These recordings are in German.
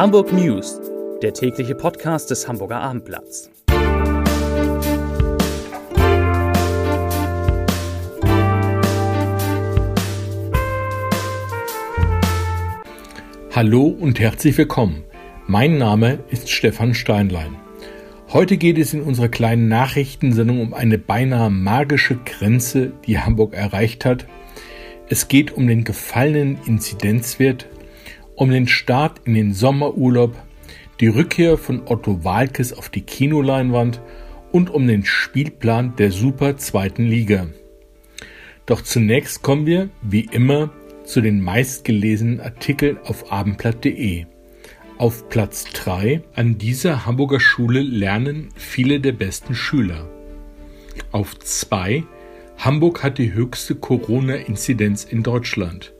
Hamburg News, der tägliche Podcast des Hamburger Abendblatts. Hallo und herzlich willkommen. Mein Name ist Stefan Steinlein. Heute geht es in unserer kleinen Nachrichtensendung um eine beinahe magische Grenze, die Hamburg erreicht hat. Es geht um den gefallenen Inzidenzwert um den Start in den Sommerurlaub, die Rückkehr von Otto Walkes auf die Kinoleinwand und um den Spielplan der Super zweiten Liga. Doch zunächst kommen wir, wie immer, zu den meistgelesenen Artikeln auf abendblatt.de. Auf Platz 3 an dieser Hamburger Schule lernen viele der besten Schüler. Auf 2 Hamburg hat die höchste Corona-Inzidenz in Deutschland.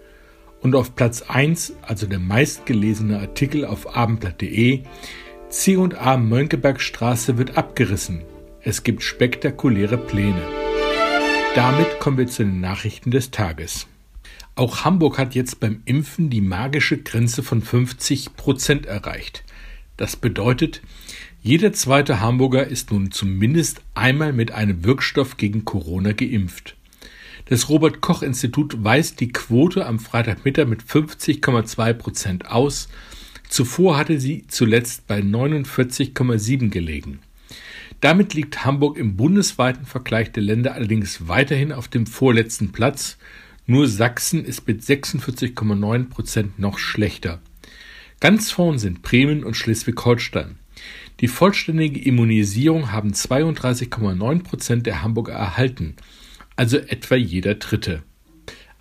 Und auf Platz 1, also der meistgelesene Artikel auf abendblatt.de, C&A Mönckebergstraße wird abgerissen. Es gibt spektakuläre Pläne. Damit kommen wir zu den Nachrichten des Tages. Auch Hamburg hat jetzt beim Impfen die magische Grenze von 50 Prozent erreicht. Das bedeutet, jeder zweite Hamburger ist nun zumindest einmal mit einem Wirkstoff gegen Corona geimpft. Das Robert Koch Institut weist die Quote am Freitagmittag mit 50,2 Prozent aus. Zuvor hatte sie zuletzt bei 49,7 gelegen. Damit liegt Hamburg im bundesweiten Vergleich der Länder allerdings weiterhin auf dem vorletzten Platz. Nur Sachsen ist mit 46,9 Prozent noch schlechter. Ganz vorn sind Bremen und Schleswig-Holstein. Die vollständige Immunisierung haben 32,9 Prozent der Hamburger erhalten also etwa jeder Dritte.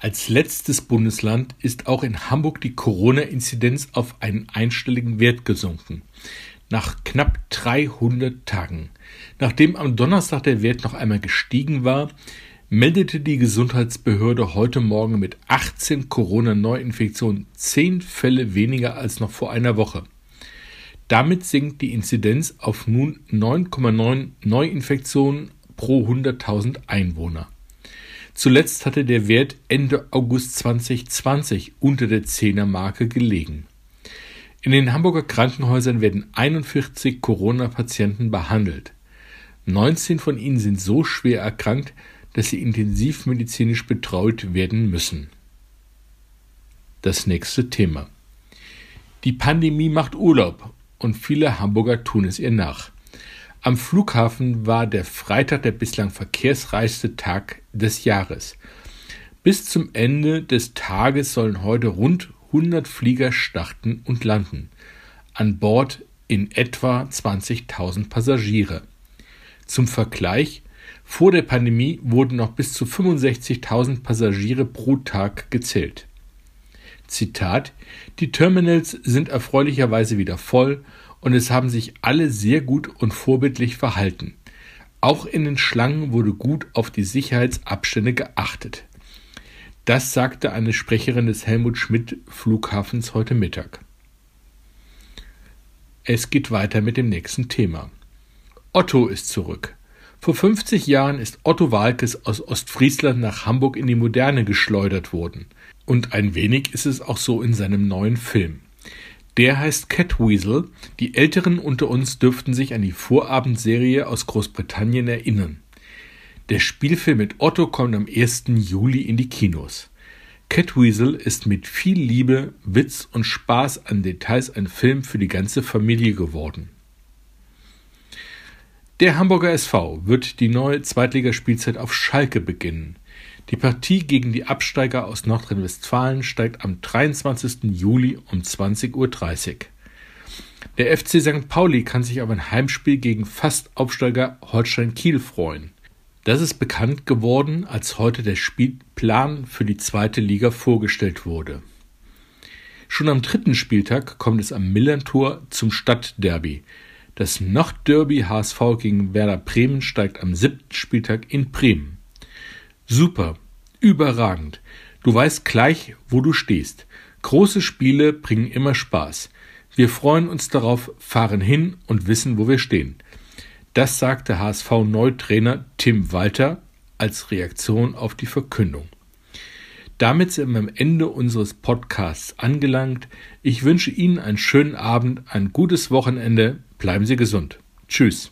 Als letztes Bundesland ist auch in Hamburg die Corona-Inzidenz auf einen einstelligen Wert gesunken. Nach knapp 300 Tagen. Nachdem am Donnerstag der Wert noch einmal gestiegen war, meldete die Gesundheitsbehörde heute Morgen mit 18 Corona-Neuinfektionen 10 Fälle weniger als noch vor einer Woche. Damit sinkt die Inzidenz auf nun 9,9 Neuinfektionen pro 100.000 Einwohner. Zuletzt hatte der Wert Ende August 2020 unter der Zehnermarke gelegen. In den Hamburger Krankenhäusern werden 41 Corona-Patienten behandelt. 19 von ihnen sind so schwer erkrankt, dass sie intensivmedizinisch betreut werden müssen. Das nächste Thema. Die Pandemie macht Urlaub und viele Hamburger tun es ihr nach. Am Flughafen war der Freitag der bislang verkehrsreichste Tag des Jahres. Bis zum Ende des Tages sollen heute rund 100 Flieger starten und landen. An Bord in etwa 20.000 Passagiere. Zum Vergleich, vor der Pandemie wurden noch bis zu 65.000 Passagiere pro Tag gezählt. Zitat Die Terminals sind erfreulicherweise wieder voll und es haben sich alle sehr gut und vorbildlich verhalten. Auch in den Schlangen wurde gut auf die Sicherheitsabstände geachtet. Das sagte eine Sprecherin des Helmut Schmidt Flughafens heute Mittag. Es geht weiter mit dem nächsten Thema. Otto ist zurück. Vor 50 Jahren ist Otto Walkes aus Ostfriesland nach Hamburg in die Moderne geschleudert worden. Und ein wenig ist es auch so in seinem neuen Film. Der heißt Catweasel. Die Älteren unter uns dürften sich an die Vorabendserie aus Großbritannien erinnern. Der Spielfilm mit Otto kommt am 1. Juli in die Kinos. Catweasel ist mit viel Liebe, Witz und Spaß an Details ein Film für die ganze Familie geworden. Der Hamburger SV wird die neue Zweitligaspielzeit auf Schalke beginnen. Die Partie gegen die Absteiger aus Nordrhein-Westfalen steigt am 23. Juli um 20.30 Uhr. Der FC St. Pauli kann sich auf ein Heimspiel gegen Fast-Aufsteiger Holstein Kiel freuen. Das ist bekannt geworden, als heute der Spielplan für die zweite Liga vorgestellt wurde. Schon am dritten Spieltag kommt es am Millantor zum Stadtderby. Das Nachtderby HSV gegen Werder Bremen steigt am siebten Spieltag in Bremen. Super, überragend. Du weißt gleich, wo du stehst. Große Spiele bringen immer Spaß. Wir freuen uns darauf, fahren hin und wissen, wo wir stehen. Das sagte HSV-Neutrainer Tim Walter als Reaktion auf die Verkündung. Damit sind wir am Ende unseres Podcasts angelangt. Ich wünsche Ihnen einen schönen Abend, ein gutes Wochenende. Bleiben Sie gesund. Tschüss.